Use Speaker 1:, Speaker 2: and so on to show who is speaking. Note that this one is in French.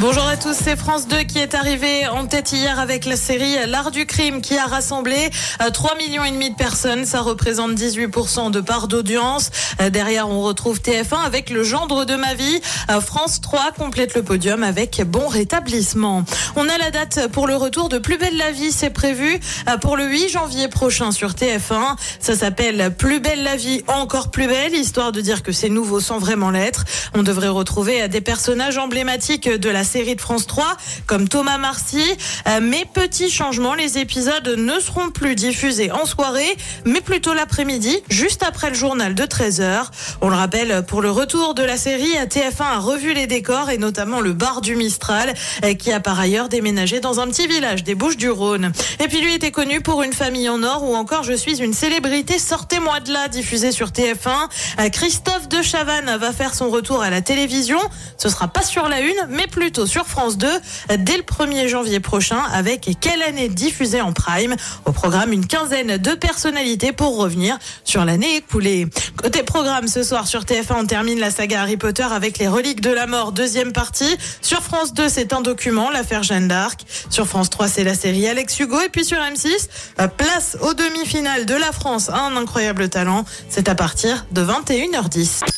Speaker 1: Bonjour à tous, c'est France 2 qui est arrivé en tête hier avec la série L'Art du crime qui a rassemblé 3 millions et demi de personnes. Ça représente 18% de part d'audience. Euh, Derrière, on retrouve TF1 avec Le gendre de ma vie. Euh, France 3 complète le podium avec Bon rétablissement. On a la date pour le retour de Plus belle la vie. C'est prévu euh, pour le 8 janvier prochain sur TF1. Ça s'appelle Plus belle la vie, encore plus belle, histoire de dire que c'est nouveau sans vraiment l'être. On devrait retrouver des personnages emblématiques de la série de France 3, comme Thomas Marcy. Euh, mais petit changement, les épisodes ne seront plus diffusés en soirée, mais plutôt l'après-midi, juste après le journal de 13h. On le rappelle, pour le retour de la série, TF1 a revu les décors et notamment le bar du Mistral, euh, qui a par ailleurs déménagé dans un petit village des Bouches du Rhône. Et puis lui était connu pour une famille en or ou encore Je suis une célébrité, sortez-moi de là, diffusé sur TF1. Euh, Christophe de Chavannes va faire son retour à la télévision. Ce sera pas sur la une, mais plutôt sur France 2 dès le 1er janvier prochain avec Quelle année diffusée en prime. Au programme, une quinzaine de personnalités pour revenir sur l'année écoulée. Côté programme, ce soir sur TF1, on termine la saga Harry Potter avec les reliques de la mort, deuxième partie. Sur France 2, c'est un document, l'affaire Jeanne d'Arc. Sur France 3, c'est la série Alex Hugo. Et puis sur M6, place aux demi-finales de la France un incroyable talent. C'est à partir de 21h10.